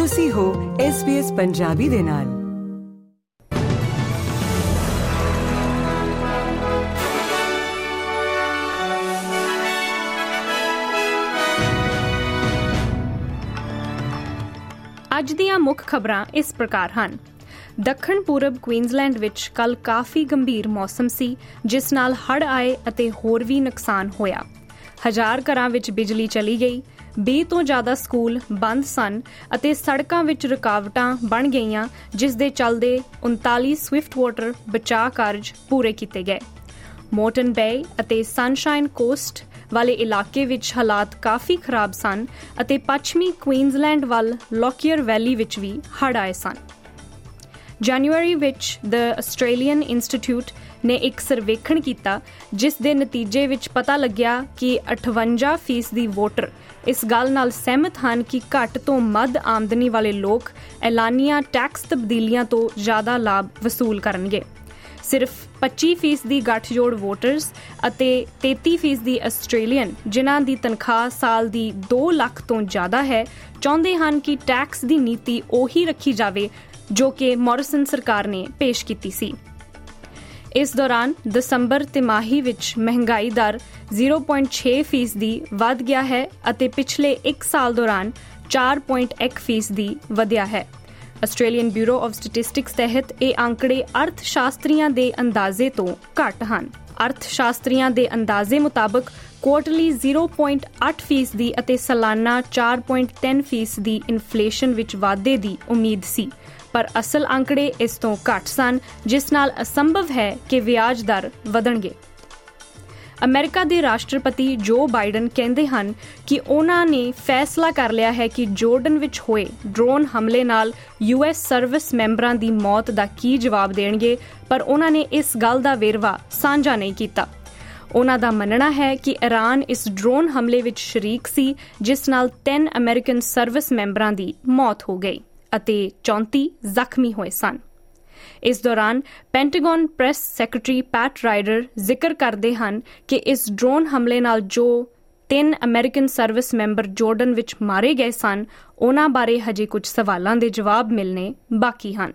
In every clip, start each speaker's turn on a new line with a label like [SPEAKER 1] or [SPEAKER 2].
[SPEAKER 1] ਤੁਸੀਂ ਹੋ SBS ਪੰਜਾਬੀ ਦੇ ਨਾਲ।
[SPEAKER 2] ਅੱਜ ਦੀਆਂ ਮੁੱਖ ਖਬਰਾਂ ਇਸ ਪ੍ਰਕਾਰ ਹਨ। ਦੱਖਣ ਪੂਰਬ ਕੁਈਨਜ਼ਲੈਂਡ ਵਿੱਚ ਕੱਲ ਕਾਫੀ ਗੰਭੀਰ ਮੌਸਮ ਸੀ, ਜਿਸ ਨਾਲ ਹੜ੍ਹ ਆਏ ਅਤੇ ਹੋਰ ਵੀ ਨੁਕਸਾਨ ਹੋਇਆ। ਹਜ਼ਾਰ ਘਰਾਂ ਵਿੱਚ ਬਿਜਲੀ ਚਲੀ ਗਈ 20 ਤੋਂ ਜ਼ਿਆਦਾ ਸਕੂਲ ਬੰਦ ਸਨ ਅਤੇ ਸੜਕਾਂ ਵਿੱਚ ਰੁਕਾਵਟਾਂ ਬਣ ਗਈਆਂ, ਜਿਸ ਦੇ ਚੱਲਦੇ 39 ਸਵਿਫਟ ਵਾਟਰ ਬਚਾਅ ਕਾਰਜ ਪੂਰੇ ਕੀਤੇ ਗਏ। ਮੋਟਨ ਬੇ ਅਤੇ ਸਨਸ਼ਾਈਨ ਕੋਸਟ ਵਾਲੇ ਇਲਾਕੇ ਵਿੱਚ ਹਾਲਾਤ ਕਾਫੀ ਖਰਾਬ ਸਨ ਅਤੇ ਪੱਛਮੀ ਕੁਈਨਜ਼ਲੈਂਡ ਵੱਲ ਲੋਕੀਅਰ ਵੈਲੀ ਵਿੱਚ ਵੀ ਹੜ੍ਹ ਆਏ ਸਨ। ਜਨਵਰੀ ਵਿੱਚ ਦ ਆਸਟ੍ਰੇਲੀਅਨ ਇੰਸਟੀਚਿਊਟ ਨੇ ਇੱਕ ਸਰਵੇਖਣ ਕੀਤਾ, ਜਿਸ ਦੇ ਨਤੀਜੇ ਵਿੱਚ ਪਤਾ ਲੱਗਿਆ ਕਿ 58% ਦੀ ਵੋਟਰ ਇਸ ਗੱਲ ਨਾਲ ਸਹਿਮਤ ਹਨ ਕਿ ਘੱਟ ਤੋਂ ਮੱਧ ਆਮਦਨੀ ਵਾਲੇ ਲੋਕ ਐਲਾਨੀਆਂ ਟੈਕਸ ਤਬਦੀਲੀਆਂ ਤੋਂ ਜ਼ਿਆਦਾ ਲਾਭ ਵਸੂਲ ਕਰਨਗੇ। ਸਿਰਫ 25% ਦੀ ਗੱਠਜੋੜ ਵੋਟਰਸ ਅਤੇ 33% ਦੀ ਆਸਟ੍ਰੇਲੀਅਨ ਜਿਨ੍ਹਾਂ ਦੀ ਤਨਖਾਹ ਸਾਲ ਦੀ 2 ਲੱਖ ਤੋਂ ਜ਼ਿਆਦਾ ਹੈ, ਚਾਹੁੰਦੇ ਹਨ ਕਿ ਟੈਕਸ ਦੀ ਨੀਤੀ ਉਹੀ ਰੱਖੀ ਜਾਵੇ ਜੋ ਕਿ ਮੌਰਿਸਨ ਸਰਕਾਰ ਨੇ ਪੇਸ਼ ਕੀਤੀ ਸੀ। ਇਸ ਦੌਰਾਨ ਦਸੰਬਰ ਤਿਮਾਹੀ ਵਿੱਚ ਮਹਿੰਗਾਈ ਦਰ 0.6% ਦੀ ਵੱਧ ਗਿਆ ਹੈ ਅਤੇ ਪਿਛਲੇ 1 ਸਾਲ ਦੌਰਾਨ 4.1% ਦੀ ਵਧਿਆ ਹੈ। ਆਸਟ੍ਰੇਲੀਅਨ ਬਿਊਰੋ ਆਫ ਸਟੈਟਿਸਟਿਕਸ ਤਹਿਤ ਇਹ ਅੰਕੜੇ ਅਰਥ ਸ਼ਾਸਤਰੀਆਂ ਦੇ ਅੰਦਾਜ਼ੇ ਤੋਂ ਘੱਟ ਹਨ। ਅਰਥ ਸ਼ਾਸਤਰੀਆਂ ਦੇ ਅੰਦਾਜ਼ੇ ਮੁਤਾਬਕ ਕੁਆਰਟਰਲੀ 0.8% ਦੀ ਅਤੇ ਸਾਲਾਨਾ 4.3% ਦੀ ਇਨਫਲੇਸ਼ਨ ਵਿੱਚ ਵਾਧੇ ਦੀ ਉਮੀਦ ਸੀ। ਪਰ ਅਸਲ ਅੰਕੜੇ ਇਸ ਤੋਂ ਘੱਟ ਸਨ, ਜਿਸ ਨਾਲ ਅਸੰਭਵ ਹੈ ਕਿ ਵਿਆਜ ਦਰ ਵਧਣਗੇ। ਅਮਰੀਕਾ ਦੇ ਰਾਸ਼ਟਰਪਤੀ ਜੋ ਬਾਈਡਨ ਕਹਿੰਦੇ ਹਨ ਕਿ ਉਹਨਾਂ ਨੇ ਫੈਸਲਾ ਕਰ ਲਿਆ ਹੈ ਕਿ ਜੋਰਡਨ ਵਿੱਚ ਹੋਏ ਡਰੋਨ ਹਮਲੇ ਨਾਲ ਯੂਐਸ ਸਰਵਿਸ ਮੈਂਬਰਾਂ ਦੀ ਮੌਤ ਦਾ ਕੀ ਜਵਾਬ ਦੇਣਗੇ, ਪਰ ਉਹਨਾਂ ਨੇ ਇਸ ਗੱਲ ਦਾ ਵੇਰਵਾ ਸਾਂਝਾ ਨਹੀਂ ਕੀਤਾ। ਉਹਨਾਂ ਦਾ ਮੰਨਣਾ ਹੈ ਕਿ ਈਰਾਨ ਇਸ ਡਰੋਨ ਹਮਲੇ ਵਿੱਚ ਸ਼ਰੀਕ ਸੀ, ਜਿਸ ਨਾਲ 3 ਅਮਰੀਕਨ ਸਰਵਿਸ ਮੈਂਬਰਾਂ ਦੀ ਮੌਤ ਹੋ ਗਈ। ਅਤੇ 34 ਜ਼ਖਮੀ ਹੋਏ ਸਨ। ਇਸ ਦੌਰਾਨ Pentagon press secretary Pat Ryder ਜ਼ਿਕਰ ਕਰਦੇ ਹਨ ਕਿ ਇਸ ਡਰੋਨ ਹਮਲੇ ਨਾਲ ਜੋ ਤਿੰਨ ਅਮਰੀਕਨ ਸਰਵਿਸ ਮੈਂਬਰ ਜਾਰਡਨ ਵਿੱਚ ਮਾਰੇ ਗਏ ਸਨ, ਉਹਨਾਂ ਬਾਰੇ ਹਜੇ ਕੁਝ ਸਵਾਲਾਂ ਦੇ ਜਵਾਬ ਮਿਲਨੇ ਬਾਕੀ ਹਨ।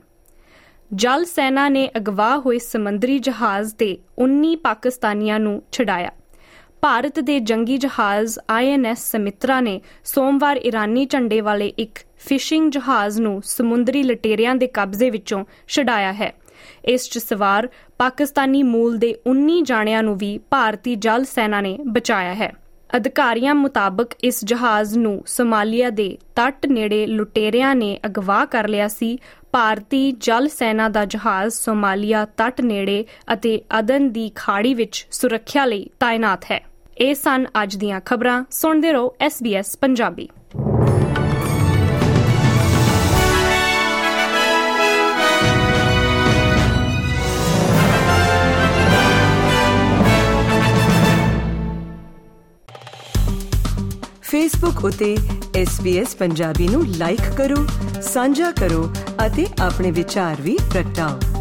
[SPEAKER 2] ਜਲ ਸੈਨਾ ਨੇ ਅਗਵਾ ਹੋਏ ਸਮੁੰਦਰੀ ਜਹਾਜ਼ ਤੇ 19 ਪਾਕਿਸਤਾਨੀਆਂ ਨੂੰ ਛਡਾਇਆ। ਭਾਰਤ ਦੇ ਜੰਗੀ ਜਹਾਜ਼ ਆਈਐਨਐਸ ਸਮਿਤਰਾ ਨੇ ਸੋਮਵਾਰ ਇਰਾਨੀ ਝੰਡੇ ਵਾਲੇ ਇੱਕ ਫਿਸ਼ਿੰਗ ਜਹਾਜ਼ ਨੂੰ ਸਮੁੰਦਰੀ ਲਟੇਰਿਆਂ ਦੇ ਕਬਜ਼ੇ ਵਿੱਚੋਂ ਛਡਾਇਆ ਹੈ। ਇਸ 'ਚ ਸਵਾਰ ਪਾਕਿਸਤਾਨੀ ਮੂਲ ਦੇ 19 ਜਾਣਿਆਂ ਨੂੰ ਵੀ ਭਾਰਤੀ ਜਲ ਸੈਨਾ ਨੇ ਬਚਾਇਆ ਹੈ। ਅਧਿਕਾਰੀਆਂ ਮੁਤਾਬਕ ਇਸ ਜਹਾਜ਼ ਨੂੰ ਸੋਮਾਲੀਆ ਦੇ ਤੱਟ ਨੇੜੇ ਲੁਟੇਰਿਆਂ ਨੇ ਅਗਵਾ ਕਰ ਲਿਆ ਸੀ। ਭਾਰਤੀ ਜਲ ਸੈਨਾ ਦਾ ਜਹਾਜ਼ ਸੋਮਾਲੀਆ ਤੱਟ ਨੇੜੇ ਅਤੇ ਅਦਨ ਦੀ ਖਾੜੀ ਵਿੱਚ ਸੁਰੱਖਿਆ ਲਈ ਤਾਇਨਾਤ ਹੈ। ਇਹ ਸਨ ਅੱਜ ਦੀਆਂ ਖਬਰਾਂ। ਸੁਣਦੇ ਰਹੋ SBS ਪੰਜਾਬੀ।
[SPEAKER 1] ਫੇਸਬੁੱਕ ਉਤੇ SBS ਪੰਜਾਬੀ ਨੂੰ ਲਾਈਕ ਕਰੋ, ਸਾਂਝਾ ਕਰੋ ਅਤੇ ਆਪਣੇ ਵਿਚਾਰ ਵੀ ਪ੍ਰਗਟਾਓ।